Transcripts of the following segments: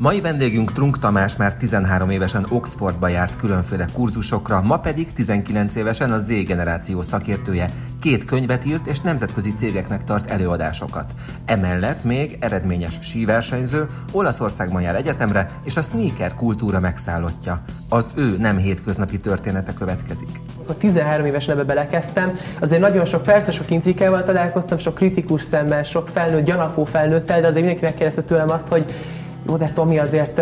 Mai vendégünk Trunk Tamás már 13 évesen Oxfordba járt különféle kurzusokra, ma pedig 19 évesen a Z generáció szakértője. Két könyvet írt és nemzetközi cégeknek tart előadásokat. Emellett még eredményes síversenyző, Olaszországban jár egyetemre, és a sneaker kultúra megszállottja. Az ő nem hétköznapi története következik. A 13 éves ebbe belekezdtem, azért nagyon sok, persze sok intrikával találkoztam, sok kritikus szemmel, sok felnőtt, gyanakvó felnőttel, de azért mindenki megkérdezte tőlem azt, hogy jó, de Tomi, azért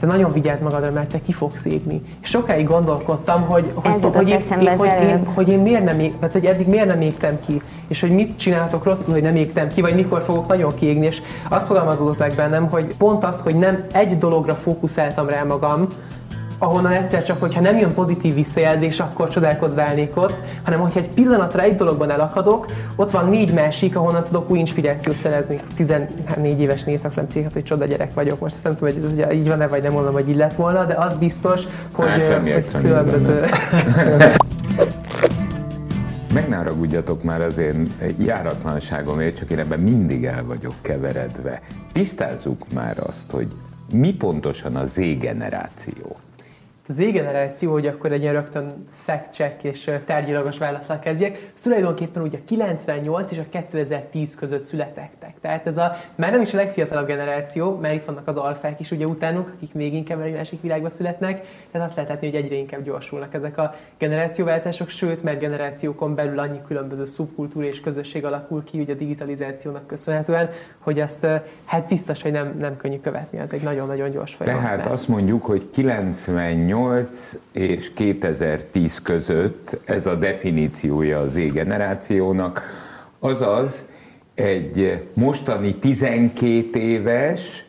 te nagyon vigyázz magadra, mert te ki fogsz égni. Sokáig gondolkodtam, hogy, hogy, hogy, én, eszembe hogy, én, hogy én miért nem ég, mert hogy eddig miért nem égtem ki, és hogy mit csináltok rosszul, hogy nem égtem ki, vagy mikor fogok nagyon kiégni, és azt fogalmazódott meg bennem, hogy pont az, hogy nem egy dologra fókuszáltam rá magam, ahonnan egyszer csak, hogyha nem jön pozitív visszajelzés, akkor csodálkozz válnék ott, hanem hogyha egy pillanatra egy dologban elakadok, ott van négy másik, ahonnan tudok új inspirációt szerezni. 14 éves írtak céget, hogy csoda gyerek vagyok. Most ezt nem tudom, hogy hogy így van-e, vagy nem mondom, hogy így lett volna, de az biztos, hogy, Á, hogy különböző... Meg ne haragudjatok már az én járatlanságomért, csak én ebben mindig el vagyok keveredve. Tisztázzuk már azt, hogy mi pontosan a Z-generáció. Az Z-generáció, hogy akkor egy ilyen rögtön fact-check és tárgyilagos válaszsal kezdjek, ez tulajdonképpen ugye a 98 és a 2010 között születektek. Tehát ez a már nem is a legfiatalabb generáció, mert itt vannak az alfák is ugye utánuk, akik még inkább egy másik világba születnek, tehát azt lehet látni, hogy egyre inkább gyorsulnak ezek a generációváltások, sőt, mert generációkon belül annyi különböző szubkultúra és közösség alakul ki ugye a digitalizációnak köszönhetően, hogy ezt hát biztos, hogy nem, nem könnyű követni, ez egy nagyon-nagyon gyors folyamat. Tehát azt mondjuk, hogy 98 és 2010 között ez a definíciója az Z-generációnak, azaz egy mostani 12 éves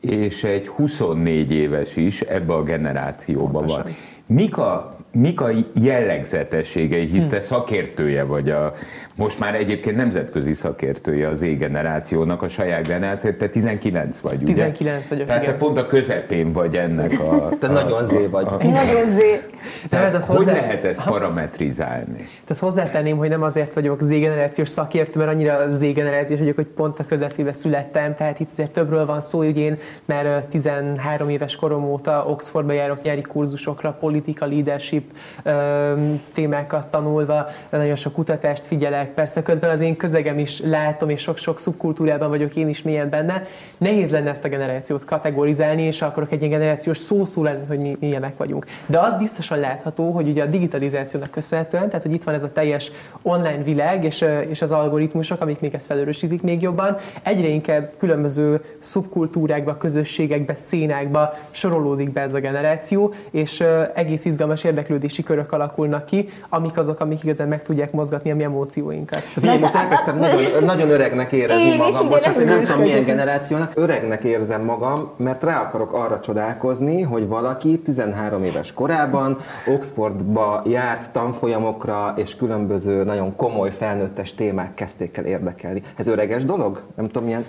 és egy 24 éves is ebbe a generációban van. Mik a, mik a jellegzetességei, hisz te szakértője vagy a, most már egyébként nemzetközi szakértője az Z-generációnak, a saját generáció, te 19 vagy, ugye? 19 vagyok, Tehát te igen. pont a közepén vagy ennek a... Te nagyon zé vagy. Nagyon zé. Tehát, az hogy hozzá- lehet ezt parametrizálni? Ezt hozzátenném, hogy nem azért vagyok Z-generációs szakértő, mert annyira Z-generációs vagyok, hogy pont a közepébe születtem, tehát itt azért többről van szó, hogy én már ö, 13 éves korom óta Oxfordba járok nyári kurzusokra, politika, leadership ö, témákat tanulva, nagyon sok kutatást figyelek, persze közben az én közegem is látom, és sok-sok szubkultúrában vagyok én is mélyen benne. Nehéz lenne ezt a generációt kategorizálni, és akarok egy ilyen generációs szószó lenni, hogy mi milyenek vagyunk. De az biztosan látható, hogy ugye a digitalizációnak köszönhetően, tehát hogy itt van ez a teljes online világ, és, és az algoritmusok, amik még ezt felerősítik még jobban, egyre inkább különböző szubkultúrákba, közösségekbe, szénákba sorolódik be ez a generáció, és egész izgalmas érdeklődési körök alakulnak ki, amik azok, amik igazán meg tudják mozgatni a mi emócióinkat. Figyelj, most elkezdtem nagyon, nagyon öregnek érezni Én magam, bocsánat, nem tudom milyen generációnak. Öregnek érzem magam, mert rá akarok arra csodálkozni, hogy valaki 13 éves korában Oxfordba járt tanfolyamokra, és különböző nagyon komoly felnőttes témák kezdték el érdekelni. Ez öreges dolog? Nem tudom, milyen...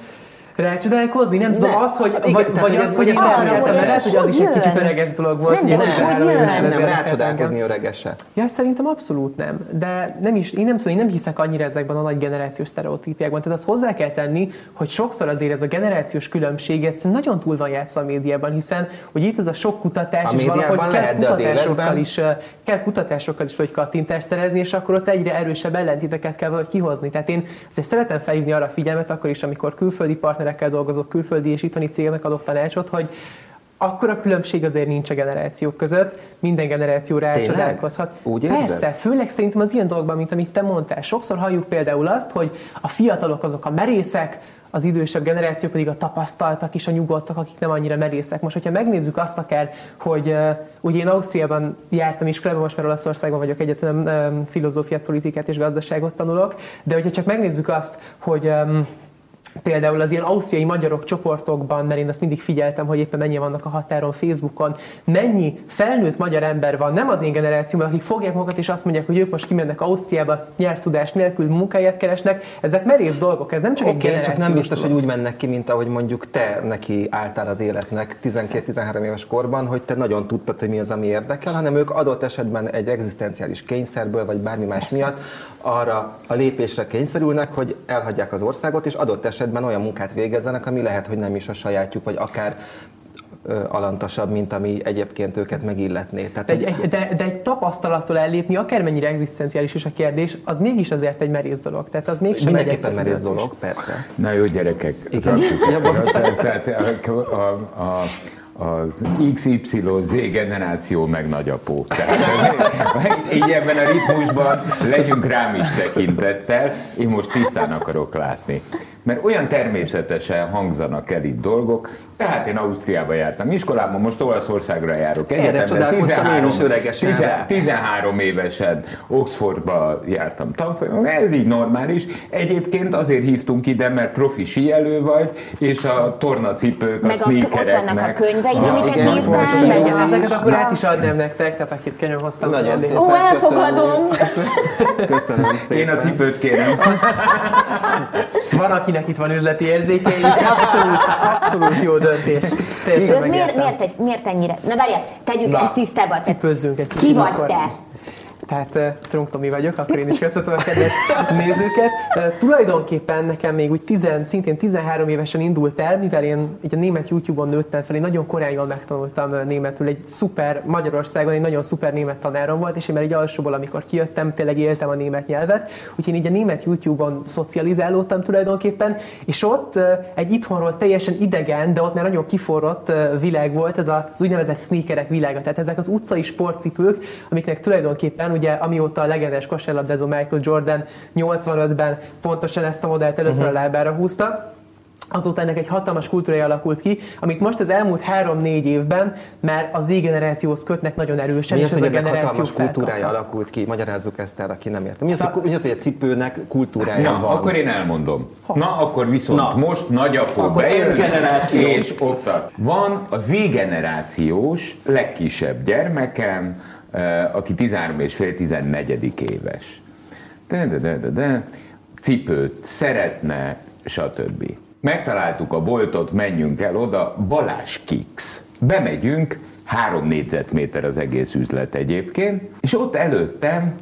Rácsodálkozni? Nem tudom, az, hogy, Igen, vagy, tehát, vagy az, hogy ez hogy lehet, ez hogy az is egy kicsit öreges dolog volt. Nem, ugye de ez 13 hogy évesen jön? Nem, nem, érdekel rácsodálkozni engem. öregese. Ja, szerintem abszolút nem. De nem is, én nem tudom, én nem hiszek annyira ezekben a nagy generációs sztereotípiákban. Tehát azt hozzá kell tenni, hogy sokszor azért ez a generációs különbség, ez nagyon túl van játszva a médiában, hiszen hogy itt ez a sok kutatás, A és valahogy kell kutatásokkal is, kell kutatásokkal is vagy kattintást szerezni, és akkor ott egyre erősebb ellentéteket kell valahogy kihozni. Tehát én azért szeretem felhívni arra a figyelmet, akkor is, amikor külföldi partnerekkel dolgozok, külföldi és itthoni cégnek adok tanácsot, hogy akkor a különbség azért nincs a generációk között, minden generáció rácsodálkozhat. Úgy érzed? Persze, főleg szerintem az ilyen dolgokban, mint amit te mondtál. Sokszor halljuk például azt, hogy a fiatalok azok a merészek, az idősebb generáció pedig a tapasztaltak és a nyugodtak, akik nem annyira merészek. Most, hogyha megnézzük azt akár, hogy uh, ugye én Ausztriában jártam iskolában, most már Olaszországban vagyok egyetem, um, filozófiát, politikát és gazdaságot tanulok, de hogyha csak megnézzük azt, hogy um, Például az ilyen ausztriai magyarok csoportokban, mert én azt mindig figyeltem, hogy éppen mennyi vannak a határon Facebookon, mennyi felnőtt magyar ember van, nem az én generációmban, akik fogják magukat és azt mondják, hogy ők most kimennek Ausztriába, nyelvtudás nélkül munkáját keresnek. Ezek merész dolgok, ez nem csak egy okay, csak generációs nem biztos, dolog. hogy úgy mennek ki, mint ahogy mondjuk te neki álltál az életnek 12-13 éves korban, hogy te nagyon tudtad, hogy mi az, ami érdekel, hanem ők adott esetben egy egzisztenciális kényszerből, vagy bármi más Persze. miatt arra a lépésre kényszerülnek, hogy elhagyják az országot, és adott esetben olyan munkát végezzenek, ami lehet, hogy nem is a sajátjuk, vagy akár alantasabb, mint ami egyébként őket megilletné. Tehát de, egy, de, de egy tapasztalattól ellépni, akármennyire egzisztenciális is a kérdés, az mégis azért egy merész dolog. Tehát az mégsem Mindenképpen merész dolog, persze. Na jó, gyerekek. Igen. Tehát a, a, a, a XYZ generáció meg nagyapó. Tehát, így ebben a ritmusban legyünk rám is tekintettel, én most tisztán akarok látni mert olyan természetesen hangzanak el itt dolgok, tehát én Ausztriába jártam iskolában, most Olaszországra járok egyetemre, 13, 13 évesen Oxfordba jártam tanfolyamon, ez így normális. Egyébként azért hívtunk ide, mert profi síelő vagy, és a tornacipők, meg a sneakereknek. Ott vannak a könyveid, amiket írtál. Ezeket akkor át is adnám nektek, tehát akit könyv hoztam. Nagyon szépen. Ó, elfogadom. Köszönöm szépen. Én a cipőt kérem. Van, akinek itt van üzleti érzéke, abszolút, abszolút jó döntés. És ez miért, miért, miért ennyire? Na várjál, tegyük Na, ezt tisztába. Cipőzzünk egy kicsit. Ki vagy akkor. te? Tehát uh, Trunk Tomi vagyok, akkor én is köszöntöm a kedves nézőket. Uh, tulajdonképpen nekem még úgy tizen, szintén 13 évesen indult el, mivel én így német YouTube-on nőttem fel, én nagyon korán megtanultam németül, egy szuper, Magyarországon egy nagyon szuper német tanárom volt, és én már egy alsóból, amikor kijöttem, tényleg éltem a német nyelvet, úgyhogy én így a német YouTube-on szocializálódtam tulajdonképpen, és ott egy itthonról teljesen idegen, de ott már nagyon kiforrott világ volt, ez az úgynevezett sneakerek világa, tehát ezek az utcai sportcipők, amiknek tulajdonképpen ugye amióta a legendás kosárlabdázó Michael Jordan 85-ben pontosan ezt a modellt először uh-huh. a lábára húzta, Azóta ennek egy hatalmas kultúrája alakult ki, amit most az elmúlt három-négy évben már a Z-generációhoz kötnek nagyon erősen, mi és az, ez a generáció hatalmas kultúrája alakult ki? Magyarázzuk ezt el, aki nem értem. Mi az, hogy, mi az, hogy a cipőnek kultúrája Na, van? akkor én elmondom. Ha. Na, akkor viszont Na. most nagyapó bejön, és oktat. Van a Z-generációs legkisebb gyermekem, aki 13 és fél 14 éves. De, de, de, de, de, cipőt szeretne, stb. Megtaláltuk a boltot, menjünk el oda, Balázs Kix. Bemegyünk, három négyzetméter az egész üzlet egyébként, és ott előttem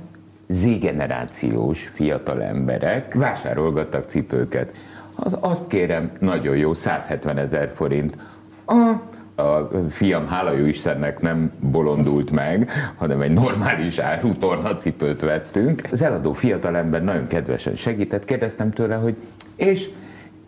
Z-generációs fiatal emberek vásárolgattak cipőket. Azt kérem, nagyon jó, 170 ezer forint. A a fiam, hála jó Istennek nem bolondult meg, hanem egy normális áru tornacipőt vettünk. Az eladó fiatalember nagyon kedvesen segített, kérdeztem tőle, hogy és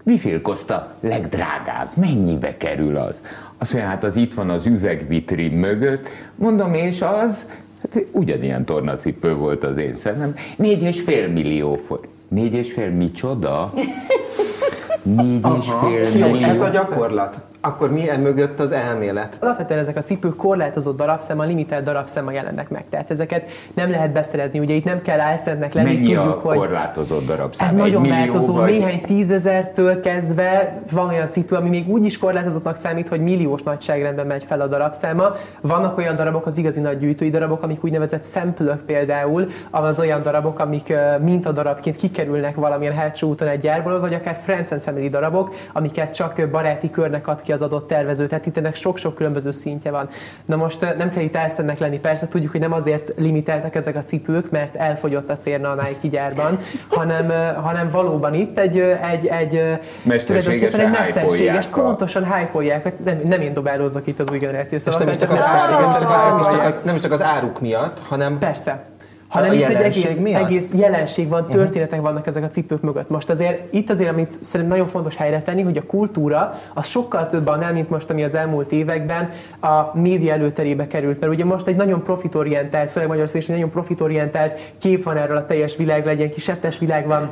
mi félkozta legdrágább? Mennyibe kerül az? Azt mondja, hát az itt van az üvegvitrin mögött. Mondom, és az? Hát ugyanilyen tornacipő volt az én szemem. Négy és fél millió forint. Négy és fél micsoda? Négy és fél millió. Ez a gyakorlat akkor mi mögött az elmélet? Alapvetően ezek a cipők korlátozott darabszáma, limitált darabszáma jelennek meg. Tehát ezeket nem lehet beszerezni. Ugye itt nem kell álszentnek lenni. Mennyi tudjuk, a hogy korlátozott darabszám? Ez nagyon változó. Vagy... Néhány tízezertől kezdve van olyan cipő, ami még úgy is korlátozottnak számít, hogy milliós nagyságrendben megy fel a darabszáma. Vannak olyan darabok, az igazi nagy gyűjtői darabok, amik úgynevezett szempülök például, az olyan darabok, amik mintadarabként kikerülnek valamilyen hátsó úton egy gyárból, vagy akár Friends and Family darabok, amiket csak baráti körnek ad ki ki az adott tervező. Tehát itt ennek sok-sok különböző szintje van. Na most eh, nem kell itt elszennek lenni, persze tudjuk, hogy nem azért limitáltak ezek a cipők, mert elfogyott a cérna a Nike gyárban, hanem, eh, hanem valóban itt egy, eh, egy, egy mesterséges, egy mesterséges pontosan hype hát Nem, nem én dobálózok itt az új generáció. Szóval nem is csak az, áruk, nem is csak az áruk miatt, hanem Persze hanem itt egy egész, egész jelenség van, mhm. történetek uh-huh. vannak ezek a cipők mögött. Most azért itt azért, amit szerintem nagyon fontos helyre tenni, hogy a kultúra az sokkal több annál, mint most, ami az elmúlt években a média előterébe került. Mert ugye most egy nagyon profitorientált, főleg Magyarországon egy nagyon profitorientált kép van erről a teljes világ, legyen kiseftes világ van,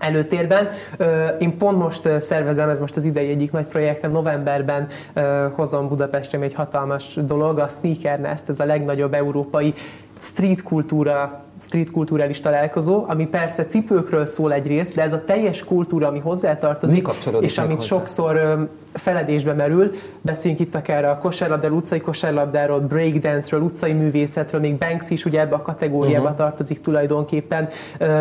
előtérben. Én pont most szervezem, ez most az idei egyik nagy projektem, novemberben hozom Budapestre egy hatalmas dolog, a Sneaker Nest, ez a legnagyobb európai street kultúra street kulturális találkozó, ami persze cipőkről szól egyrészt, de ez a teljes kultúra, ami hozzátartozik, és amit hozzá? sokszor feledésbe merül. Beszéljünk itt akár a kosárlabdáról, utcai kosárlabdáról, breakdance-ről, utcai művészetről, még Banks is ugye ebbe a kategóriába uh-huh. tartozik tulajdonképpen,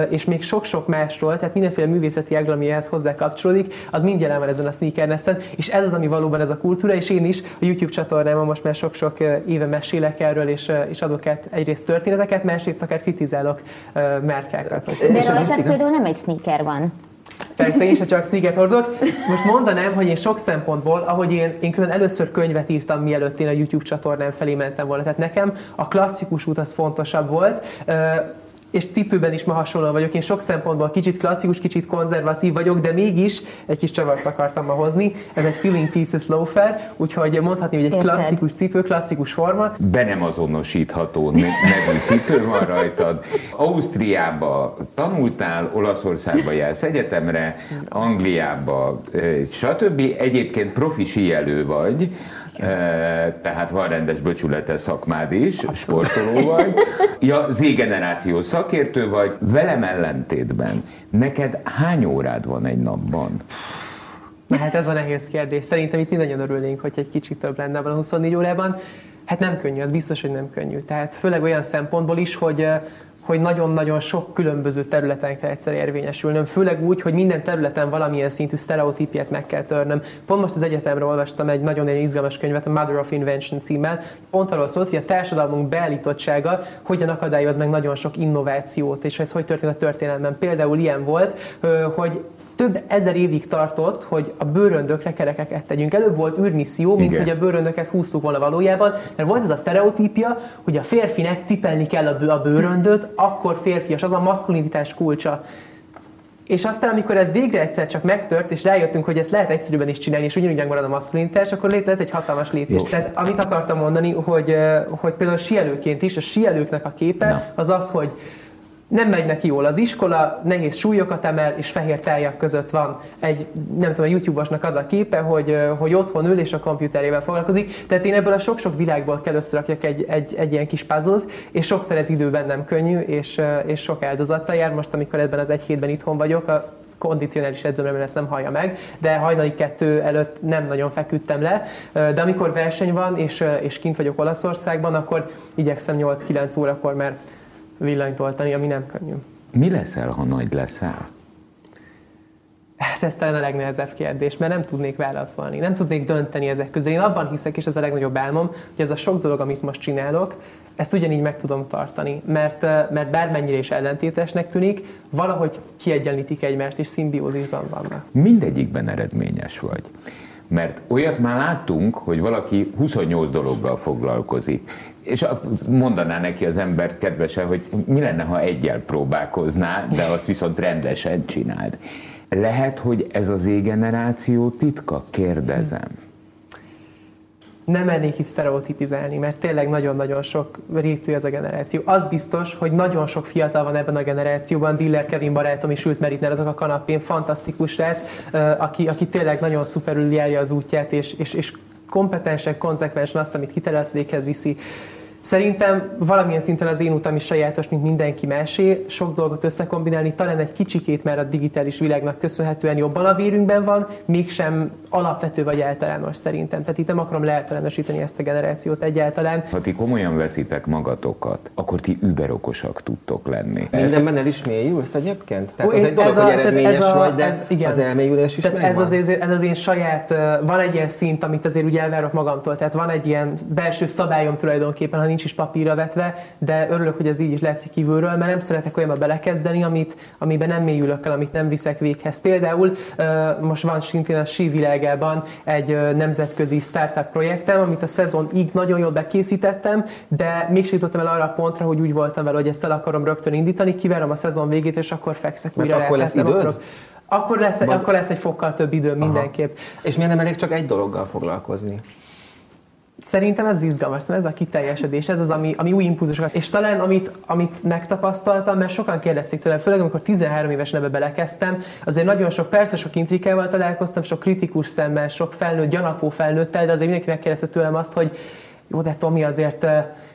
és még sok-sok másról, tehát mindenféle művészeti ág, ami ehhez hozzá kapcsolódik, az mind jelen van ezen a sneakernessen, és ez az, ami valóban ez a kultúra, és én is a YouTube csatornámon most már sok-sok éve mesélek erről, és, és adok át egyrészt történeteket, másrészt akár kritizálok márkákat. De rajtad például nem egy sneaker van. Persze, én se csak sneaket hordok. Most mondanám, hogy én sok szempontból, ahogy én, én külön először könyvet írtam, mielőtt én a YouTube csatornám felé mentem volna. Tehát nekem a klasszikus út az fontosabb volt és cipőben is ma hasonlóan vagyok. Én sok szempontból kicsit klasszikus, kicsit konzervatív vagyok, de mégis egy kis csavart akartam ma hozni. Ez egy Feeling Pieces loafer, úgyhogy mondhatni, hogy egy Érted. klasszikus cipő, klasszikus forma. Be nem azonosítható nevű cipő van rajtad. Ausztriába tanultál, Olaszországba jársz egyetemre, Angliába, stb. Egyébként profi síelő vagy tehát van rendes böcsülete szakmád is, Abszolút. sportoló vagy. Ja, Z-generáció szakértő vagy, velem ellentétben. Neked hány órád van egy napban? Na hát ez a nehéz kérdés. Szerintem itt mindannyian örülnénk, hogy egy kicsit több lenne van a 24 órában. Hát nem könnyű, az biztos, hogy nem könnyű. Tehát főleg olyan szempontból is, hogy hogy nagyon-nagyon sok különböző területen kell egyszer érvényesülnöm, főleg úgy, hogy minden területen valamilyen szintű sztereotípiát meg kell törnöm. Pont most az egyetemre olvastam egy nagyon izgalmas könyvet, a Mother of Invention címmel, pont arról szólt, hogy a társadalmunk beállítottsága hogyan akadályoz meg nagyon sok innovációt, és ez hogy történt a történelemben. Például ilyen volt, hogy több ezer évig tartott, hogy a bőröndökre kerekeket tegyünk. Előbb volt űrmisszió, mint Igen. hogy a bőröndöket húztuk volna valójában, mert volt ez a sztereotípia, hogy a férfinek cipelni kell a bőröndöt, akkor férfias, az a maszkulinitás kulcsa. És aztán, amikor ez végre egyszer csak megtört, és rájöttünk, hogy ezt lehet egyszerűbben is csinálni, és ugyanúgy megmarad a maszkulinitás, akkor lett egy hatalmas lépés. Jó. Tehát amit akartam mondani, hogy, hogy például sielőként is, a sielőknek a képe Na. az az, hogy nem megy neki jól az iskola, nehéz súlyokat emel, és fehér tájak között van egy, nem tudom, a YouTube-osnak az a képe, hogy, hogy otthon ül és a komputerével foglalkozik. Tehát én ebből a sok-sok világból kell összerakjak egy, egy, egy ilyen kis puzzle és sokszor ez időben nem könnyű, és, és sok áldozattal jár. Most, amikor ebben az egy hétben itthon vagyok, a kondicionális edzőmre ezt nem hallja meg, de hajnali kettő előtt nem nagyon feküdtem le, de amikor verseny van, és, és kint vagyok Olaszországban, akkor igyekszem 8-9 órakor, mert villanyt oltani, ami nem könnyű. Mi leszel, ha nagy leszel? Hát ez talán a legnehezebb kérdés, mert nem tudnék válaszolni, nem tudnék dönteni ezek közül. Én abban hiszek, és ez a legnagyobb álmom, hogy ez a sok dolog, amit most csinálok, ezt ugyanígy meg tudom tartani, mert, mert bármennyire is ellentétesnek tűnik, valahogy kiegyenlítik egymást, és szimbiózisban vannak. Mindegyikben eredményes vagy. Mert olyat már láttunk, hogy valaki 28 dologgal foglalkozik, és mondaná neki az ember kedvesen, hogy mi lenne, ha egyel próbálkozná, de azt viszont rendesen csináld. Lehet, hogy ez az égeneráció titka? Kérdezem. Nem mennék itt sztereotipizálni, mert tényleg nagyon-nagyon sok rétű ez a generáció. Az biztos, hogy nagyon sok fiatal van ebben a generációban. Diller Kevin barátom is ült, mert itt a kanapén, fantasztikus srác, aki, aki tényleg nagyon szuperül járja az útját, és, és, és kompetensek, konzekvensen azt, amit kitelez, véghez viszi. Szerintem valamilyen szinten az én utam is sajátos, mint mindenki másé. Sok dolgot összekombinálni, talán egy kicsikét már a digitális világnak köszönhetően jobban a vérünkben van, mégsem alapvető vagy általános szerintem. Tehát itt nem akarom leáltalánosítani ezt a generációt egyáltalán. Ha ti komolyan veszitek magatokat, akkor ti überokosak tudtok lenni. Mindenben el is mélyülsz egyébként? Tehát az egy dolog, a, hogy eredményes ez a, vagy, de ez, igen. az elmélyülés is tehát ez az, ez az én saját, van egy ilyen szint, amit azért ugye elvárok magamtól, tehát van egy ilyen belső szabályom tulajdonképpen, nincs is papírra vetve, de örülök, hogy ez így is látszik kívülről, mert nem szeretek olyanba belekezdeni, amit, amiben nem mélyülök el, amit nem viszek véghez. Például most van szintén a sí világában egy nemzetközi startup projektem, amit a szezon így nagyon jól bekészítettem, de még jutottam el arra a pontra, hogy úgy voltam vele, hogy ezt el akarom rögtön indítani, kivárom a szezon végét, és akkor fekszek újra. Akkor lesz időd? Akkor lesz, Mag... akkor lesz egy fokkal több idő mindenképp. És miért nem elég csak egy dologgal foglalkozni? Szerintem ez izgalmas, ez a kiteljesedés, ez az, ami, ami új impulzusokat. És talán amit, amit megtapasztaltam, mert sokan kérdezték tőlem, főleg amikor 13 éves neve belekezdtem, azért nagyon sok, persze sok intrikával találkoztam, sok kritikus szemmel, sok felnőtt, gyanakvó felnőttel, de azért mindenki megkérdezte tőlem azt, hogy jó, de Tomi, azért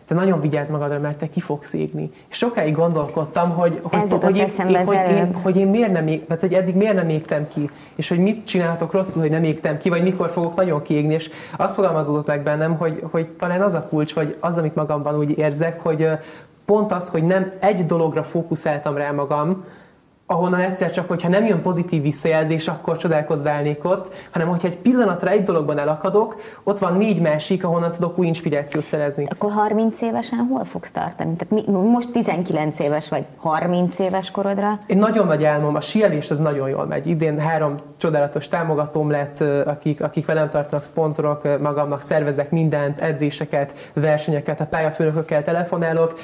te nagyon vigyázz magadra, mert te ki fogsz égni. És sokáig gondolkodtam, hogy, hogy, hogy, hogy, én, én, hogy, én, hogy én miért nem, ég, mert hogy eddig miért nem égtem ki, és hogy mit csinálhatok rosszul, hogy nem égtem ki, vagy mikor fogok nagyon kiégni, és azt fogalmazódott meg bennem, hogy, hogy talán az a kulcs, vagy az, amit magamban úgy érzek, hogy pont az, hogy nem egy dologra fókuszáltam rá magam, ahonnan egyszer csak, hogyha nem jön pozitív visszajelzés, akkor csodálkozva állnék ott, hanem hogyha egy pillanatra egy dologban elakadok, ott van négy másik, ahonnan tudok új inspirációt szerezni. Akkor 30 évesen hol fogsz tartani? Tehát mi, most 19 éves vagy 30 éves korodra? Én nagyon nagy álmom, a síelés az nagyon jól megy. Idén három csodálatos támogatóm lett, akik, akik velem tartanak, szponzorok, magamnak szervezek mindent, edzéseket, versenyeket, a pályafőnökökkel telefonálok.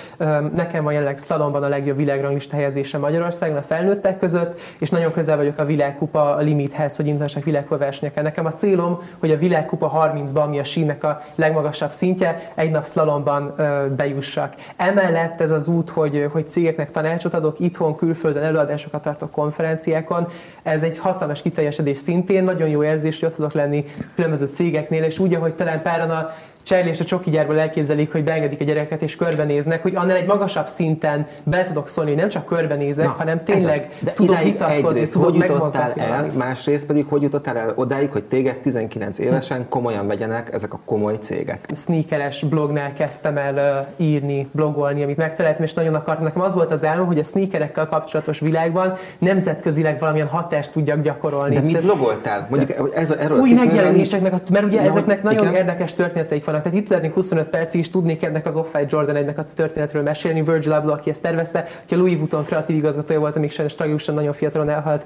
Nekem van jelenleg szalomban a legjobb világranglista helyezése Magyarországon, a felnőtt felnőttek között, és nagyon közel vagyok a világkupa limithez, hogy indulhassak világkupa versenyeken. Nekem a célom, hogy a világkupa 30-ban, ami a sínnek a legmagasabb szintje, egy nap szlalomban bejussak. Emellett ez az út, hogy, hogy cégeknek tanácsot adok, itthon, külföldön előadásokat tartok konferenciákon, ez egy hatalmas kiteljesedés szintén, nagyon jó érzés, hogy ott tudok lenni különböző cégeknél, és úgy, ahogy talán páran a Charlie és a csoki gyárból elképzelik, hogy beengedik a gyereket és körbenéznek, hogy annál egy magasabb szinten be tudok szólni, hogy nem csak körbenézek, Na, hanem tényleg de tudok vitatkozni, tudok hogy jutottál el, másrészt pedig hogy jutottál el odáig, hogy téged 19 évesen komolyan vegyenek ezek a komoly cégek? Sneakeres blognál kezdtem el uh, írni, blogolni, amit megtaláltam, és nagyon akartam. Nekem az volt az álom, hogy a sneakerekkel kapcsolatos világban nemzetközileg valamilyen hatást tudjak gyakorolni. De mit blogoltál? Mondjuk ez, erről Új megjelenéseknek, mert ugye ezeknek nagyon igen? érdekes történeteik vannak. Tehát itt lehetnénk 25 percig, és tudnék ennek az Off-White Jordan egynek a történetről mesélni. Virgil Abloh, aki ezt tervezte, hogy a Louis Vuitton kreatív igazgatója volt, amíg sajnos tragikusan nagyon fiatalon elhalt,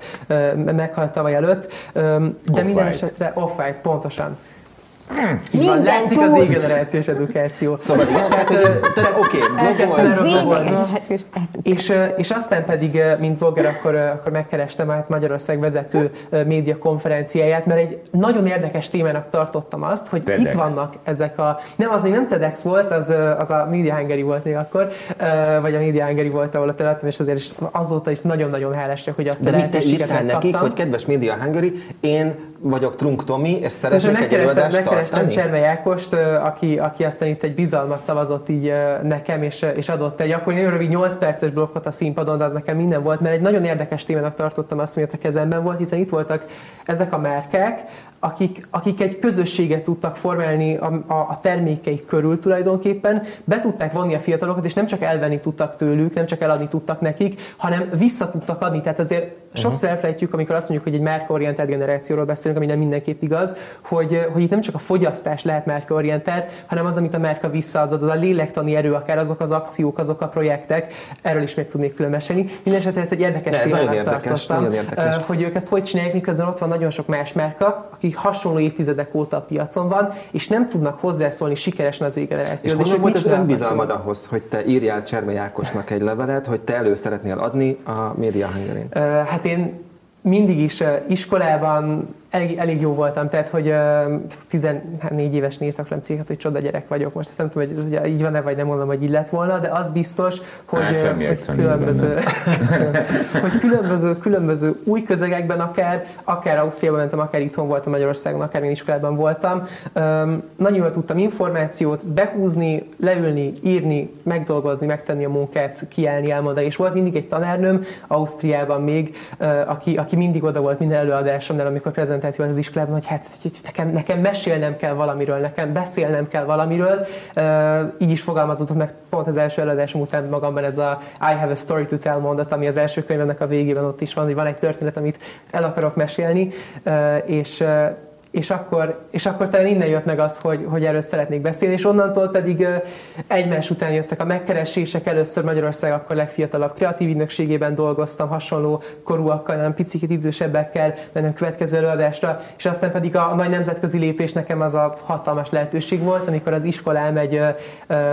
meghalt tavaly előtt. De minden esetre Off-White, pontosan. Minden látszik az égenerációs edukáció. Szóval igen, tehát, tehát oké, okay, és, és aztán pedig, mint blogger, akkor, akkor megkerestem át Magyarország vezető média konferenciáját, mert egy nagyon érdekes témának tartottam azt, hogy TEDx. itt vannak ezek a... Nem, az nem TEDx volt, az, az a Media Hungary volt még akkor, vagy a Media Hungary volt, ahol a területem, és azért is azóta is nagyon-nagyon hálás hogy azt De a lehetőséget mit te nekik, hogy kedves Media Hungary, én vagyok Trunk Tomi, és szeretnék egy előadást Megkerestem Cserve Jákost, aki, aki aztán itt egy bizalmat szavazott így nekem, és, és adott egy akkor nagyon rövid 8 perces blokkot a színpadon, de az nekem minden volt, mert egy nagyon érdekes témának tartottam azt, ami ott a kezemben volt, hiszen itt voltak ezek a márkák, akik, akik egy közösséget tudtak formálni a, a, a termékeik körül tulajdonképpen, be tudták vonni a fiatalokat, és nem csak elvenni tudtak tőlük, nem csak eladni tudtak nekik, hanem vissza tudtak adni. Tehát azért uh-huh. sokszor elfelejtjük, amikor azt mondjuk, hogy egy márkaorientált generációról beszélünk, ami nem mindenképp igaz, hogy, hogy itt nem csak a fogyasztás lehet márkaorientált, hanem az, amit a márka visszaadod, az a lélektani erő, akár azok az akciók, azok a projektek, erről is még tudnék külön mesélni. Mindenesetre ezt egy érdekes témának tartottam, érdekes. hogy ők ezt hogy csinálják, miközben ott van nagyon sok más márka, akik hasonló évtizedek óta a piacon van, és nem tudnak hozzászólni sikeresen az égenerációhoz. És, és volt az önbizalmad ahhoz, hogy te írjál Csermely Ákosnak egy levelet, hogy te elő szeretnél adni a Média hungary Hát én mindig is iskolában elég, elég jó voltam, tehát hogy uh, 14 éves írtak rám céget, hogy csoda gyerek vagyok. Most ezt nem tudom, hogy, hogy így van-e, vagy nem mondom, hogy így lett volna, de az biztos, hogy, Á, hogy különböző, hogy különböző, különböző új közegekben akár, akár Ausztriában mentem, akár itthon voltam Magyarországon, akár én iskolában voltam. Um, nagyon jól tudtam információt behúzni, leülni, írni, megdolgozni, megtenni a munkát, kiállni, elmondani. És volt mindig egy tanárnőm Ausztriában még, uh, aki, aki mindig oda volt minden előadásomnál, amikor prezent prezentáció az iskolában, hogy hát nekem, nekem mesélnem kell valamiről, nekem beszélnem kell valamiről. így is fogalmazódott meg pont az első előadásom után magamban ez a I have a story to tell mondat, ami az első könyvnek a végében ott is van, hogy van egy történet, amit el akarok mesélni, és és akkor, és akkor talán innen jött meg az, hogy, hogy erről szeretnék beszélni, és onnantól pedig egymás után jöttek a megkeresések, először Magyarország akkor legfiatalabb kreatív ügynökségében dolgoztam, hasonló korúakkal, nem picit idősebbekkel, mentem következő előadásra, és aztán pedig a, nagy nemzetközi lépés nekem az a hatalmas lehetőség volt, amikor az iskolám egy,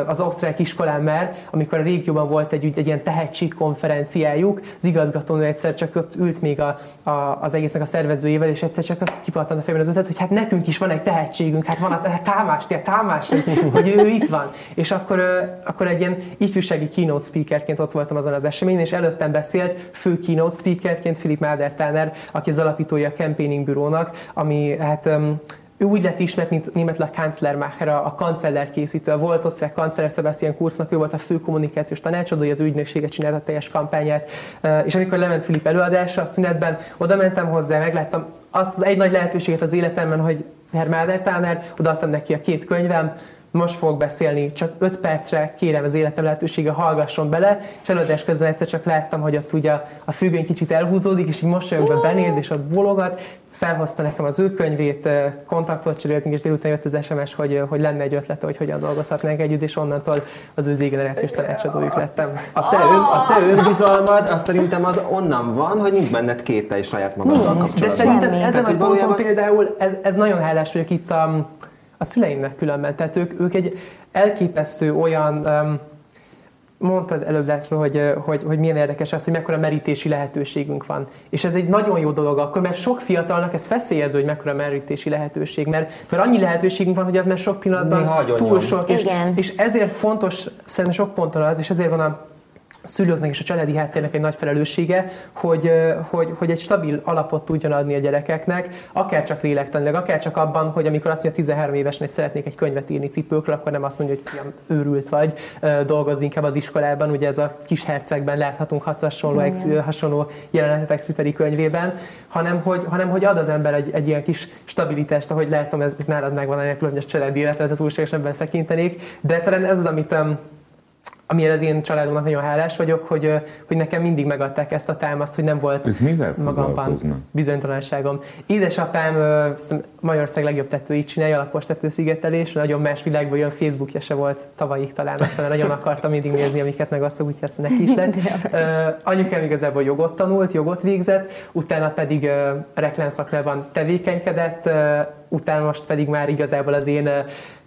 az osztrák iskolám már, amikor a régióban volt egy, egy ilyen tehetségkonferenciájuk, az igazgatónő egyszer csak ott ült még a, a, az egésznek a szervezőjével, és egyszer csak kipattant a fejemben az ötlet, hogy hát nekünk is van egy tehetségünk, hát van a Támás, te Támás, hogy ő itt van. És akkor, akkor egy ilyen ifjúsági keynote speakerként ott voltam azon az eseményen, és előttem beszélt fő keynote speakerként Philip Mader aki az alapítója a Campaigning Bürónak, ami hát ő úgy lett ismert, mint németleg Kanzlermacher, a kanceller készítő. Volt osztrák kanceller Sebastian Kurznak, ő volt a fő kommunikációs tanácsadója, az ügynökséget csinálta a teljes kampányát. És amikor lement Filip előadása a szünetben, oda mentem hozzá, megláttam azt az egy nagy lehetőséget az életemben, hogy Herr Táner, odaadtam neki a két könyvem, most fogok beszélni, csak 5 percre kérem az életem lehetősége, hallgasson bele, és előadás közben egyszer csak láttam, hogy ott ugye a függöny kicsit elhúzódik, és így mosolyogva benéz, és ott bologat, felhozta nekem az ő könyvét, kontaktot cseréltünk, és délután jött az SMS, hogy, hogy lenne egy ötlete, hogy hogyan dolgozhatnánk együtt, és onnantól az ő z-generációs tanácsadójuk lettem. A te, ön, a te önbizalmad, azt szerintem az onnan van, hogy nincs benned kételj saját magaddal kapcsolatban. De szerintem ezen a ponton például, ez, ez nagyon hálás vagyok itt a, a szüleimnek különben. Tehát ők, ők egy elképesztő olyan, um, mondtad előbb László, hogy, hogy, hogy milyen érdekes az, hogy mekkora merítési lehetőségünk van. És ez egy nagyon jó dolog akkor, mert sok fiatalnak ez feszélyező, hogy mekkora merítési lehetőség, mert, mert annyi lehetőségünk van, hogy az már sok pillanatban túl nyom. sok. És, Igen. és ezért fontos, szerintem sok ponton az, és ezért van a szülőknek és a családi háttérnek egy nagy felelőssége, hogy, hogy, hogy egy stabil alapot tudjon adni a gyerekeknek, akár csak lélektanilag, akár csak abban, hogy amikor azt mondja 13 évesen, hogy szeretnék egy könyvet írni cipőkről, akkor nem azt mondja, hogy fiam, őrült vagy, dolgozz inkább az iskolában, ugye ez a kis hercegben láthatunk hat hasonló, ex, hasonló jelenetet Exuperi könyvében, hanem hogy, hanem hogy ad az ember egy, egy ilyen kis stabilitást, ahogy látom, ez, ez nálad megvan hogy a családi életet, túlságosan tekintenék, de talán ez az, amit amire az én családomnak nagyon hálás vagyok, hogy, hogy nekem mindig megadták ezt a támaszt, hogy nem volt magamban bizonytalanságom. Édesapám Magyarország legjobb tetőit csinálja, alapos tetőszigetelés, nagyon más világban, olyan Facebookja se volt tavalyig talán, aztán nagyon akartam mindig nézni, amiket megosztok, úgyhogy aztán neki is lett. Anyukám igazából jogot tanult, jogot végzett, utána pedig ö, reklámszaklában tevékenykedett, utána most pedig már igazából az én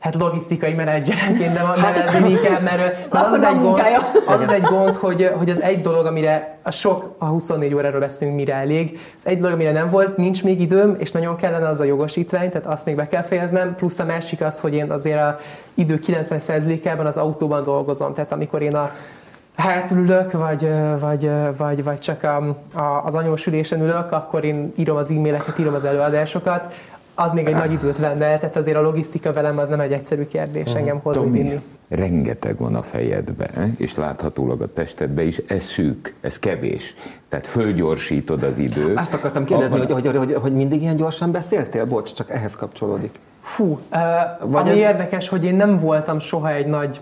hát logisztikai menedzserenként nem nevezném inkább, mert, mert az, az egy gond, az az egy gond, hogy, hogy az egy dolog, amire a sok, a 24 óráról beszélünk, mire elég. Az egy dolog, amire nem volt, nincs még időm, és nagyon kellene az a jogosítvány, tehát azt még be kell fejeznem. Plusz a másik az, hogy én azért a idő 90%-ában az autóban dolgozom. Tehát amikor én a hátul ülök, vagy, vagy, vagy, vagy csak a, a, az anyósülésen ülök, akkor én írom az e-maileket, írom az előadásokat, az még egy nagy időt venne, tehát azért a logisztika velem az nem egy egyszerű kérdés engem hozni Tomi, vinni. rengeteg van a fejedben, és láthatólag a testedben is, ez szűk, ez kevés. Tehát fölgyorsítod az időt. Azt akartam kérdezni, Abban- hogy, hogy, hogy, hogy mindig ilyen gyorsan beszéltél? Bocs, csak ehhez kapcsolódik. Fú, uh, Vagy ami ez- érdekes, hogy én nem voltam soha egy nagy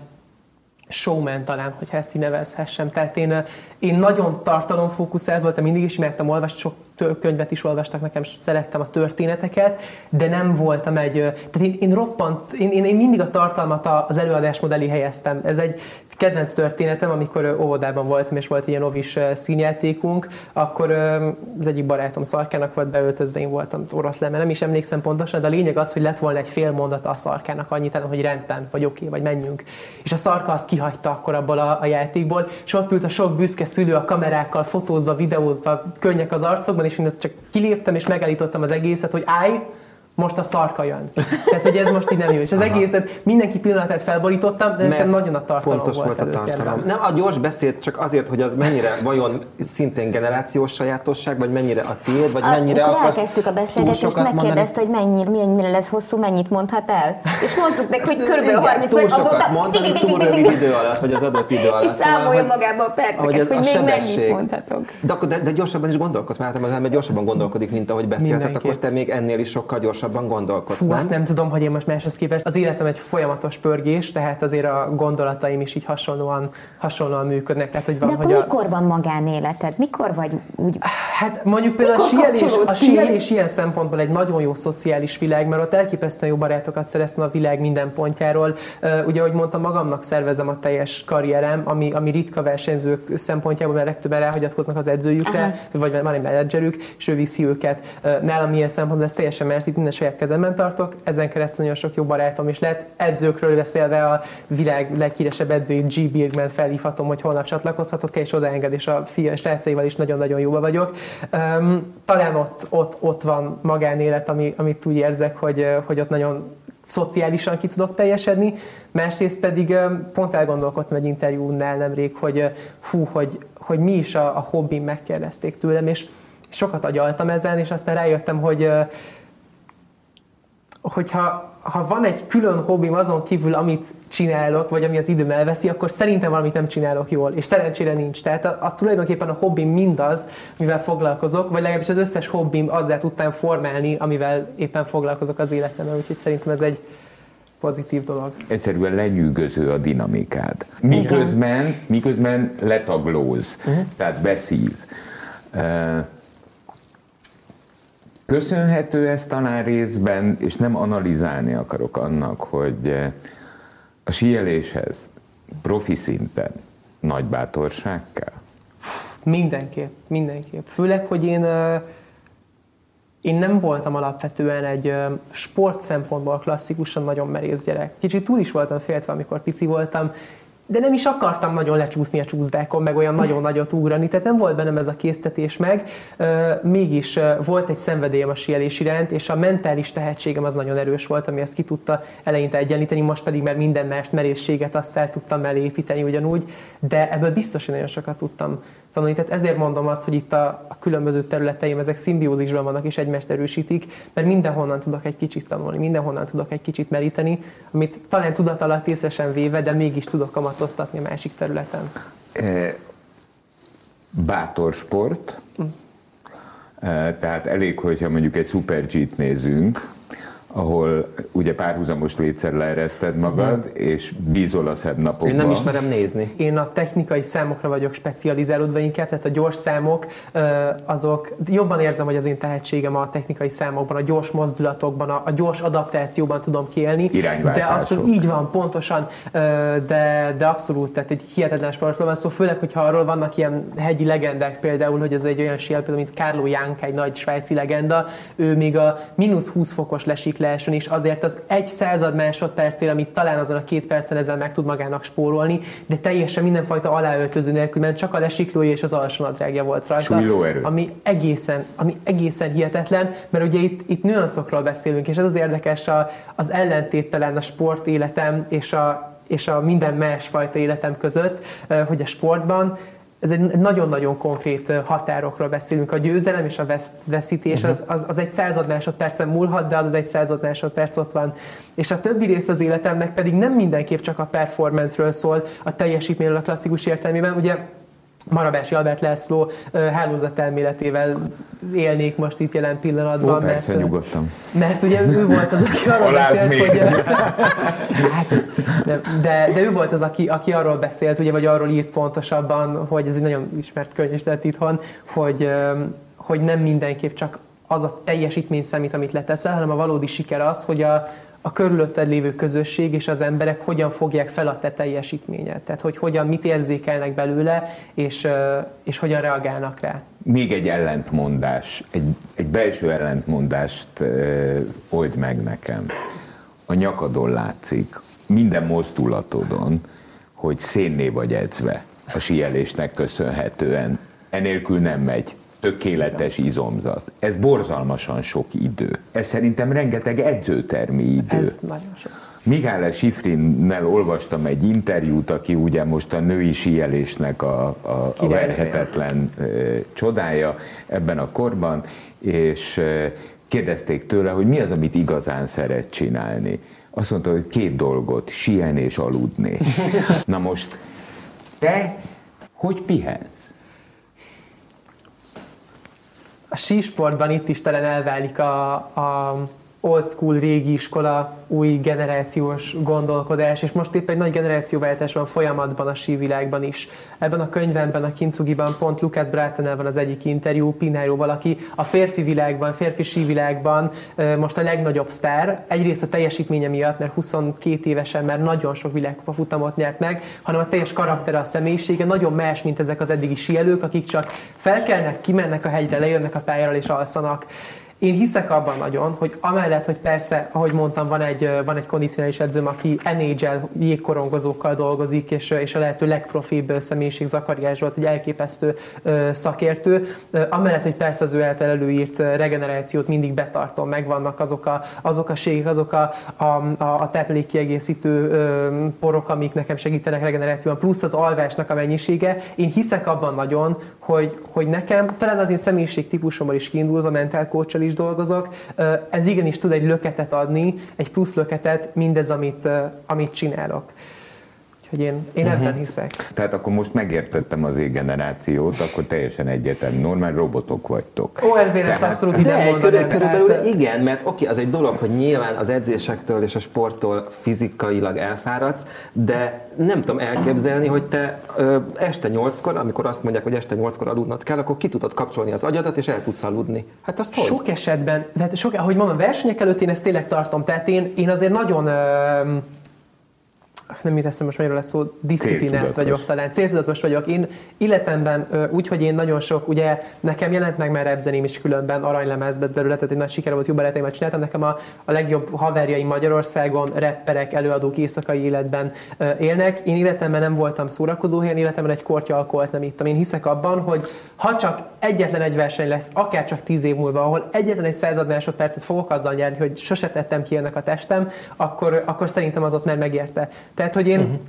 showman talán, hogyha ezt így nevezhessem. Tehát én, én nagyon tartalomfókuszált voltam, mindig is imádtam olvasni, sok könyvet is olvastak nekem, szerettem a történeteket, de nem voltam egy, tehát én, én roppant, én, én, mindig a tartalmat az előadásmód elé helyeztem. Ez egy kedvenc történetem, amikor óvodában voltam, és volt ilyen ovis színjátékunk, akkor az egyik barátom szarkának volt beöltözve, én voltam oroszlán, mert nem is emlékszem pontosan, de a lényeg az, hogy lett volna egy fél mondata a szarkának annyit, hogy rendben, vagy oké, vagy menjünk. És a szarka azt kihagyta akkor abból a, a játékból, és ott ült a sok büszke szülő a kamerákkal, fotózva, videózva, könnyek az arcokban, és én csak kiléptem, és megállítottam az egészet, hogy állj, most a szarka jön. Tehát, hogy ez most így nem jó. És az egészet, mindenki pillanatát felborítottam, de nekem nagyon a tartalom fontos volt, volt a tartalom. Nem a gyors beszéd csak azért, hogy az mennyire vajon szintén generációs sajátosság, vagy mennyire a tiéd, vagy mennyire Akkor akarsz elkezdtük a beszélgetést, megkérdezte, hogy mennyire, mennyire lesz hosszú, mennyit mondhat el. És mondtuk neki, hogy körülbelül 30 túl perc azóta... mondani, túl rövid idő alatt, vagy az adott idő alatt. És számolja hogy- magába a perceket, hogy, a még mennyit mondhatok. De, de, de gyorsabban is gondolkodsz, mert az ember gyorsabban gondolkodik, mint ahogy beszél, tehát Mindenképp. akkor te még ennél is sokkal gyorsabban gondolkodsz, Fú, nem? azt nem tudom, hogy én most máshoz képest. Az életem egy folyamatos pörgés, tehát azért a gondolataim is így hasonlóan, hasonlóan működnek. Tehát, hogy van, De akkor hogy a, mikor van magánéleted? Mikor vagy úgy... Hát mondjuk például a Mikor síelés, kapcsolódsz a síelés ilyen szempontból egy nagyon jó szociális világ, mert ott elképesztően jó barátokat szereztem a világ minden pontjáról. Ugye, ahogy mondtam, magamnak szervezem a teljes karrierem, ami, ami ritka versenyzők szempontjából, mert legtöbben ráhagyatkoznak az edzőjükre, Aha. vagy van egy menedzserük, és ő viszi őket. Nálam ilyen szempontból ez teljesen más, itt minden saját kezemben tartok, ezen keresztül nagyon sok jó barátom is lett. Edzőkről beszélve a világ leghíresebb edzőjét G. Birgman felhívhatom, hogy holnap csatlakozhatok és odaenged, és a fia srácaival is nagyon-nagyon jóba vagyok. Um, talán ott, ott, ott van magánélet, ami, amit úgy érzek, hogy, hogy ott nagyon szociálisan ki tudok teljesedni, másrészt pedig pont elgondolkodtam egy interjúnál nemrég, hogy fú, hogy, hogy mi is a, a hobbim, megkérdezték tőlem, és sokat agyaltam ezen, és aztán rájöttem, hogy hogyha ha van egy külön hobbim azon kívül, amit csinálok, vagy ami az időm elveszi, akkor szerintem valamit nem csinálok jól, és szerencsére nincs. Tehát a, a tulajdonképpen a hobbim mindaz, mivel foglalkozok, vagy legalábbis az összes hobbim azzal tudtam formálni, amivel éppen foglalkozok az életemben, úgyhogy szerintem ez egy pozitív dolog. Egyszerűen lenyűgöző a dinamikád. Miközben, miközben letaglóz, uh-huh. tehát beszív. Köszönhető ez talán részben, és nem analizálni akarok annak, hogy a síeléshez profi szinten nagy bátorság kell? Mindenképp, mindenképp. Főleg, hogy én én nem voltam alapvetően egy sport szempontból klasszikusan nagyon merész gyerek. Kicsit túl is voltam féltve, amikor pici voltam, de nem is akartam nagyon lecsúszni a csúszdákon, meg olyan nagyon nagyot ugrani, tehát nem volt bennem ez a késztetés meg. Mégis volt egy szenvedélyem a sielés iránt, és a mentális tehetségem az nagyon erős volt, ami ezt ki tudta eleinte egyenlíteni, most pedig már minden más merészséget azt fel tudtam mellé építeni ugyanúgy, de ebből biztos, hogy nagyon sokat tudtam tanulni. Tehát ezért mondom azt, hogy itt a, a különböző területeim, ezek szimbiózisban vannak és egymást erősítik, mert mindenhonnan tudok egy kicsit tanulni, mindenhonnan tudok egy kicsit meríteni, amit talán tudat alatt észesen véve, de mégis tudok kamatoztatni a másik területen. E, bátor sport, hm. e, tehát elég, hogyha mondjuk egy Super G-t nézünk, ahol ugye párhuzamos létszer leereszted magad, uh-huh. és bízol a szebb napokban. Én nem ismerem nézni. Én a technikai számokra vagyok specializálódva inkább, tehát a gyors számok, azok, jobban érzem, hogy az én tehetségem a technikai számokban, a gyors mozdulatokban, a, a gyors adaptációban tudom kiélni. De abszolút így van, pontosan, de, de abszolút, tehát egy hihetetlen sportról van szó, főleg, hogyha arról vannak ilyen hegyi legendák például, hogy ez egy olyan síel, mint Carlo Jank, egy nagy svájci legenda, ő még a mínusz 20 fokos lesik leesön, és azért az egy század másodpercér, amit talán azon a két percen ezzel meg tud magának spórolni, de teljesen mindenfajta aláöltöző nélkül, mert csak a lesiklója és az alsónadrágja volt rajta. Ami egészen, ami egészen hihetetlen, mert ugye itt, itt nüanszokról beszélünk, és ez az érdekes a, az ellentéttelen a sport életem és a, és a minden másfajta életem között, hogy a sportban ez egy nagyon-nagyon konkrét határokról beszélünk. A győzelem és a veszítés az, az, az egy század másodpercen múlhat, de az az egy század másodperc ott van. És a többi rész az életemnek pedig nem mindenképp csak a performance-ről szól, a teljesítményről a klasszikus értelmében. Ugye Marabási Albert László hálózatelméletével élnék most itt jelen pillanatban. Ó, persze, mert, nyugodtan. Mert ugye ő volt az, aki arról beszélt, még. hogy... hát, de, de, de, ő volt az, aki, aki arról beszélt, ugye, vagy arról írt pontosabban, hogy ez egy nagyon ismert könyv is lett itthon, hogy, hogy nem mindenképp csak az a teljesítmény számít, amit leteszel, hanem a valódi siker az, hogy a, a körülötted lévő közösség és az emberek hogyan fogják fel a te teljesítményet. Tehát, hogy hogyan, mit érzékelnek belőle, és, és hogyan reagálnak rá. Még egy ellentmondás, egy, egy belső ellentmondást old meg nekem. A nyakadon látszik, minden mozdulatodon, hogy szénné vagy edzve a síelésnek köszönhetően. Enélkül nem megy tökéletes izomzat. Ez borzalmasan sok idő. Ez szerintem rengeteg edzőtermi idő. Ez nagyon sok. Mihály Sifrinnel olvastam egy interjút, aki ugye most a női síelésnek a, a, a verhetetlen e, csodája ebben a korban, és e, kérdezték tőle, hogy mi az, amit igazán szeret csinálni. Azt mondta, hogy két dolgot, síelni és aludni. Na most, te hogy pihensz? A sísportban itt is talán elválik a, a old school, régi iskola, új generációs gondolkodás, és most épp egy nagy generációváltás van folyamatban a sívilágban is. Ebben a könyvemben, a Kincugiban pont Lukács Brátenel van az egyik interjú, Pinheiro valaki a férfi világban, férfi sívilágban most a legnagyobb sztár. Egyrészt a teljesítménye miatt, mert 22 évesen már nagyon sok világkupa futamot nyert meg, hanem a teljes karaktere, a személyisége nagyon más, mint ezek az eddigi síelők, akik csak felkelnek, kimennek a hegyre, lejönnek a pályára és alszanak. Én hiszek abban nagyon, hogy amellett, hogy persze, ahogy mondtam, van egy, van egy kondicionális edzőm, aki NHL jégkorongozókkal dolgozik, és, és a lehető legprofibb személyiség Zakariás volt, egy elképesztő szakértő. Amellett, hogy persze az ő által előírt regenerációt mindig betartom, megvannak azok a, azok a ségek, azok a, a, a, táplálékkiegészítő porok, amik nekem segítenek regenerációban, plusz az alvásnak a mennyisége. Én hiszek abban nagyon, hogy, hogy nekem, talán az én személyiség típusommal is kiindulva, mentál coach is dolgozok, ez igenis tud egy löketet adni, egy plusz löketet mindez, amit, amit csinálok. Úgyhogy én, én ebben uh-huh. hiszek. Tehát akkor most megértettem az égenerációt, akkor teljesen egyetem, normál robotok vagytok. Ó, ezért Tehát, ezt abszolút ide mondanám. Körül, körülbelül hát, igen, mert oké, az egy dolog, hogy nyilván az edzésektől és a sporttól fizikailag elfáradsz, de nem tudom elképzelni, hogy te ö, este nyolckor, amikor azt mondják, hogy este nyolckor aludnod kell, akkor ki tudod kapcsolni az agyadat, és el tudsz aludni. Hát azt Sok hogy? esetben, tehát sok, ahogy mondom, versenyek előtt én ezt tényleg tartom, tehát én, én azért nagyon ö, nem mit eszem most magyarul lesz szó, disziplinált vagyok talán, céltudatos vagyok. Én életemben úgy, hogy én nagyon sok, ugye nekem jelent meg már ebzeném is különben aranylemezbe belőle, tehát egy nagy siker volt, jó barátaimat csináltam. Nekem a, a legjobb haverjaim Magyarországon, rapperek, előadók éjszakai életben élnek. Én életemben nem voltam szórakozó helyen, életemben egy kortya alkoholt nem ittam. Én hiszek abban, hogy ha csak egyetlen egy verseny lesz, akár csak tíz év múlva, ahol egyetlen egy század másodpercet fogok azzal nyerni, hogy sose tettem ki ennek a testem, akkor, akkor szerintem az ott már megérte. Tehát, hogy én uh-huh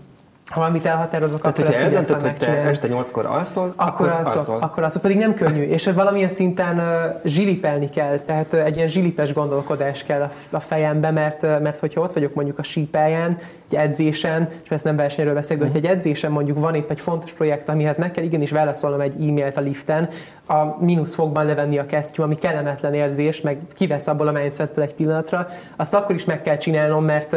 ha valamit elhatározok, Tehát, akkor hogyha eldöntöd, hogy te este nyolckor alszol, akkor, akkor alszol, alszol. Akkor alszol, pedig nem könnyű, és valamilyen szinten uh, zsilipelni kell, tehát uh, egy ilyen zsilipes gondolkodás kell a, a fejembe, mert, uh, mert hogyha ott vagyok mondjuk a sípáján, egy edzésen, és ezt nem versenyről beszélek, de hogyha egy edzésen mondjuk van épp egy fontos projekt, amihez meg kell igenis válaszolnom egy e-mailt a liften, a mínusz fogban levenni a kesztyű, ami kellemetlen érzés, meg kivesz abból a mindsetből egy pillanatra, azt akkor is meg kell csinálnom, mert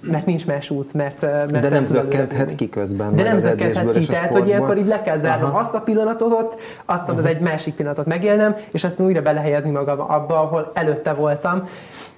mert nincs más út, mert, mert De nem zökkenthet ki közben. De nem zökkenthet ki, tehát hogy ilyenkor így le kell zárnom Aha. azt a pillanatot ott, uh-huh. az egy másik pillanatot megélnem, és aztán újra belehelyezni magam abba, ahol előtte voltam.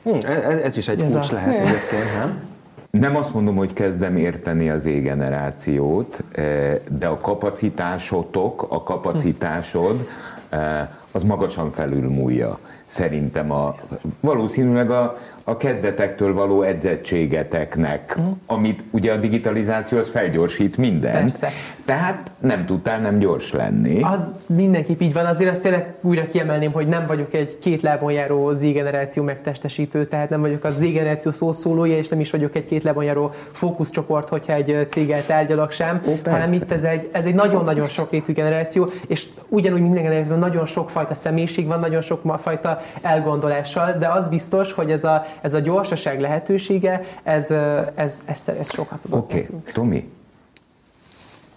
Hm, ez, ez is egy kulcs lehet egyébként, nem? Nem azt mondom, hogy kezdem érteni az égenerációt, eh, de a kapacitásotok, a kapacitásod, eh, az magasan felülmúlja szerintem a, valószínűleg a, a kezdetektől való edzettségeteknek, uh-huh. amit ugye a digitalizáció az felgyorsít minden. Persze. Tehát nem tudtál nem gyors lenni. Az mindenképp így van. Azért azt tényleg újra kiemelném, hogy nem vagyok egy két lábon járó Z-generáció megtestesítő, tehát nem vagyok a Z-generáció szószólója, és nem is vagyok egy két lábon járó fókuszcsoport, hogyha egy céggel tárgyalak sem, Ó, hanem itt ez egy, ez egy nagyon-nagyon sokrétű generáció, és ugyanúgy minden generációban nagyon sokfajta személyiség van, nagyon sok fajta elgondolással, de az biztos, hogy ez a, ez a gyorsaság lehetősége, ez, ez, ez, ez sokat adott Oké, okay. Tomi,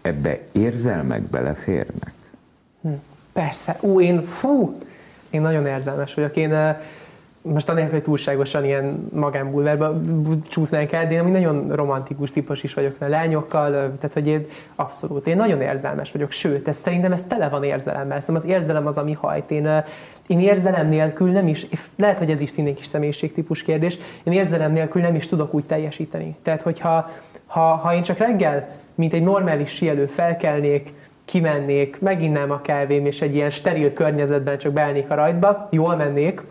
ebbe érzelmek beleférnek? Hm, persze. Ú, én, fú, én nagyon érzelmes vagyok. Én most anélkül, hogy túlságosan ilyen magánbulvárba csúsznánk el, de én nagyon romantikus típus is vagyok a lányokkal, tehát hogy én abszolút, én nagyon érzelmes vagyok, sőt, ez, szerintem ez tele van érzelemmel, szóval az érzelem az, ami hajt. Én, én érzelem nélkül nem is, lehet, hogy ez is szintén kis személyiségtípus kérdés, én érzelem nélkül nem is tudok úgy teljesíteni. Tehát, hogyha ha, ha én csak reggel, mint egy normális sielő felkelnék, kimennék, meginnám a kávém, és egy ilyen steril környezetben csak beállnék a rajtba, jól mennék,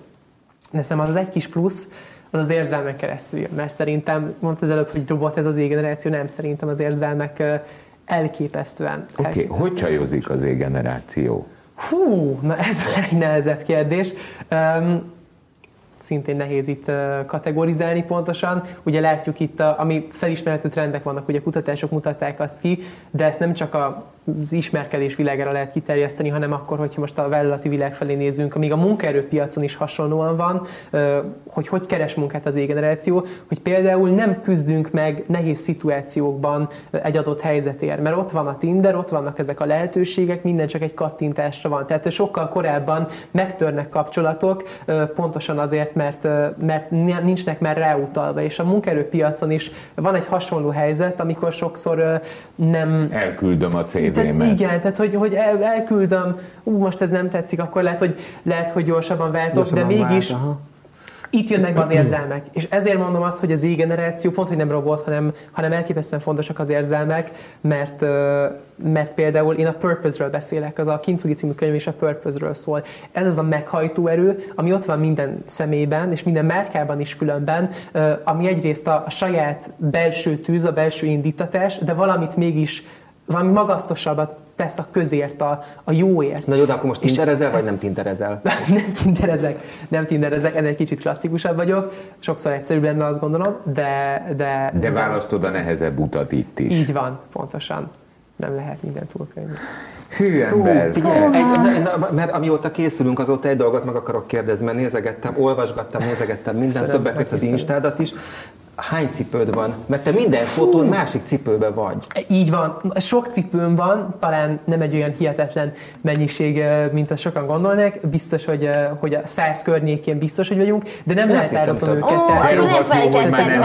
de szerintem az egy kis plusz, az az érzelmek keresztül jön. Mert szerintem, mondta az előbb, hogy robot ez az égeneráció, nem szerintem az érzelmek elképesztően. Oké, okay, hogy csajozik az égeneráció? Hú, na ez egy nehezebb kérdés. Um, szintén nehéz itt kategorizálni pontosan. Ugye látjuk itt, a, ami felismerhető trendek vannak, ugye kutatások mutatták azt ki, de ezt nem csak az ismerkedés világára lehet kiterjeszteni, hanem akkor, hogyha most a vállalati világ felé nézzünk, amíg a munkaerőpiacon is hasonlóan van, hogy hogy keres munkát az égeneráció, hogy például nem küzdünk meg nehéz szituációkban egy adott helyzetért, mert ott van a Tinder, ott vannak ezek a lehetőségek, minden csak egy kattintásra van. Tehát sokkal korábban megtörnek kapcsolatok, pontosan azért, mert, mert nincsnek már ráutalva, és a munkaerőpiacon is van egy hasonló helyzet, amikor sokszor nem... Elküldöm a tehát, igen, tehát hogy, hogy el, elküldöm, ú, most ez nem tetszik, akkor lehet, hogy, lehet, hogy gyorsabban váltok, gyorsabban de mégis vált, itt jönnek be az érzelmek. És ezért mondom azt, hogy az Z-generáció pont, hogy nem robot, hanem, hanem elképesztően fontosak az érzelmek, mert, mert például én a Purpose-ről beszélek, az a Kintsugi című könyv is a Purpose-ről szól. Ez az a meghajtó erő, ami ott van minden szemében, és minden márkában is különben, ami egyrészt a, a saját belső tűz, a belső indítatás, de valamit mégis valami magasztosabbat tesz a közért, a, a jóért. Na jó, de akkor most tinderezel, vagy nem tinderezel? nem tinderezek, nem tinderezek, ennél kicsit klasszikusabb vagyok, sokszor egyszerűbb lenne azt gondolom, de... De, de választod a nehezebb utat itt is. Így van, pontosan. Nem lehet minden túl könnyű. Hű ember! Hú, figyelj, egy, na, mert amióta készülünk, azóta egy dolgot meg akarok kérdezni, mert nézegettem, olvasgattam, nézegettem minden, Szerintem többek között az Instádat is hány cipőd van? Mert te minden fotón másik cipőbe vagy. Így van. Sok cipőm van, talán nem egy olyan hihetetlen mennyiség, mint azt sokan gondolnak. Biztos, hogy, hogy a száz környékén biztos, hogy vagyunk, de nem lehet elraszom őket. Ó, tehát- akkor nem felejtetted meg.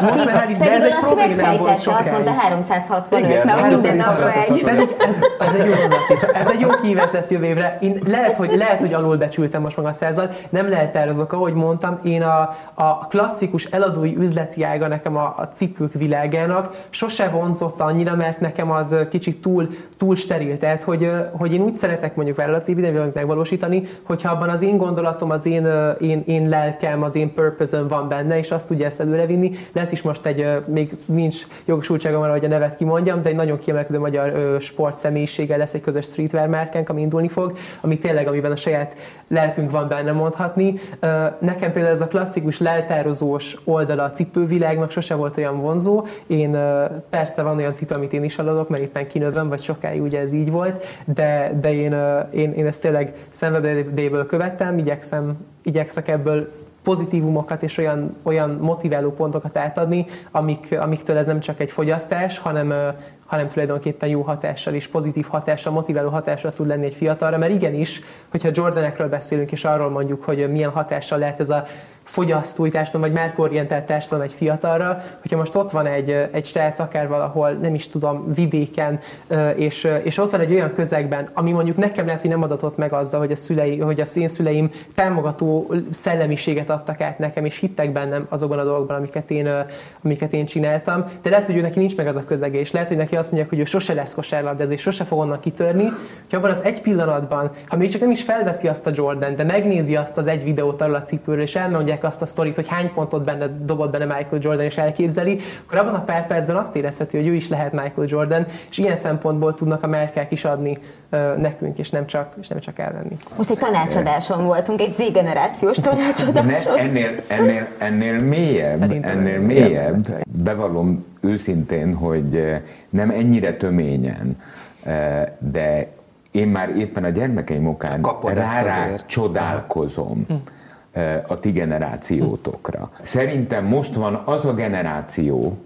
Most már hál' Isten, de ez egy problémám volt megfejtette, azt sokáig. mondta 365, Igen, mert minden 365. napra egy. Pedig ez, ez egy jó is. Ez egy jó kihívás lesz jövő évre. Én lehet, hogy, lehet, hogy alulbecsültem most maga százal. Nem lehet el azok, ahogy mondtam, én a, a klasszikus eladói üzleti ága nekem a, a cipők világának sose vonzott annyira, mert nekem az kicsit túl, túl steril. Tehát, hogy, hogy én úgy szeretek mondjuk vállalati videót megvalósítani, hogyha abban az én gondolatom, az én, én, én lelkem, az én purpose van benne, és azt tudja ezt előrevinni. Lesz is most egy, még nincs jogosultságom arra, hogy a nevet kimondjam, de egy nagyon kiemelkedő magyar ö, sport személyiséggel lesz egy közös streetwear márkánk, ami indulni fog, ami tényleg, amiben a saját lelkünk van benne mondhatni. Nekem például ez a klasszikus leltározós oldala a cipővilágnak sose volt olyan vonzó. Én persze van olyan cipő, amit én is eladok, mert éppen kinövöm, vagy sokáig ugye ez így volt, de, de én, én, én ezt tényleg szenvedélyből követtem, igyekszem, igyekszek ebből pozitívumokat és olyan, olyan motiváló pontokat átadni, amik, amiktől ez nem csak egy fogyasztás, hanem, hanem tulajdonképpen jó hatással és pozitív hatással, motiváló hatással tud lenni egy fiatalra, mert igenis, hogyha Jordanekről beszélünk, és arról mondjuk, hogy milyen hatással lehet ez a fogyasztói társadalom, vagy márkorientált társadalom egy fiatalra, hogyha most ott van egy, egy srác akár valahol, nem is tudom, vidéken, és, és ott van egy olyan közegben, ami mondjuk nekem lehet, hogy nem adatott meg azzal, hogy a, szülei, hogy a én szüleim támogató szellemiséget adtak át nekem, és hittek bennem azokban a dolgokban, amiket én, amiket én csináltam. De lehet, hogy ő neki nincs meg az a közege, és lehet, hogy neki azt mondják, hogy ő sose lesz kosárlabdázó, és sose fog onnan kitörni, hogy abban az egy pillanatban, ha még csak nem is felveszi azt a Jordan, de megnézi azt az egy videót arról a cipőről, és elmondják azt a sztorit, hogy hány pontot benne dobott benne Michael Jordan, és elképzeli, akkor abban a pár percben azt érezheti, hogy ő is lehet Michael Jordan, és ilyen szempontból tudnak a márkák is adni ö, nekünk, és nem csak, és nem csak elvenni. Most egy tanácsadáson voltunk, egy Z-generációs tanácsadáson. Ne, ennél, ennél, ennél mélyebb, Szerintem ennél mélyebb, bevallom őszintén, hogy nem ennyire töményen, de én már éppen a gyermekeim okán rá, azért. csodálkozom eh, a ti generációtokra. Szerintem most van az a generáció,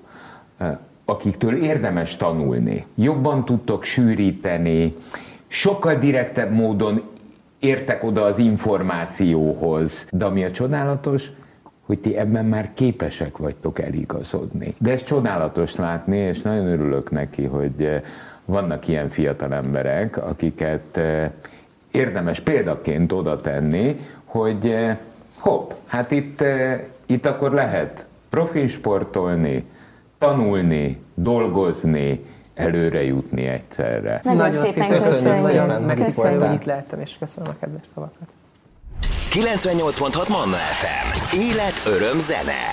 eh, akiktől érdemes tanulni. Jobban tudtok sűríteni, sokkal direktebb módon értek oda az információhoz. De ami a csodálatos, hogy ti ebben már képesek vagytok eligazodni. De ez csodálatos látni, és nagyon örülök neki, hogy eh, vannak ilyen fiatal emberek, akiket eh, érdemes példaként oda tenni, hogy eh, hopp, hát itt, itt akkor lehet profi sportolni, tanulni, dolgozni, előre jutni egyszerre. Nagyon szépen köszönöm, köszönjük. nagyon Köszönöm. megtisztelő, Köszönöm. hogy itt lehettem, és köszönöm a kedves szavakat. 98.6 Manna FM. Élet, öröm, zene.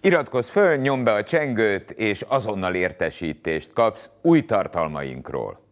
Iratkozz föl, nyomd be a csengőt, és azonnal értesítést kapsz új tartalmainkról.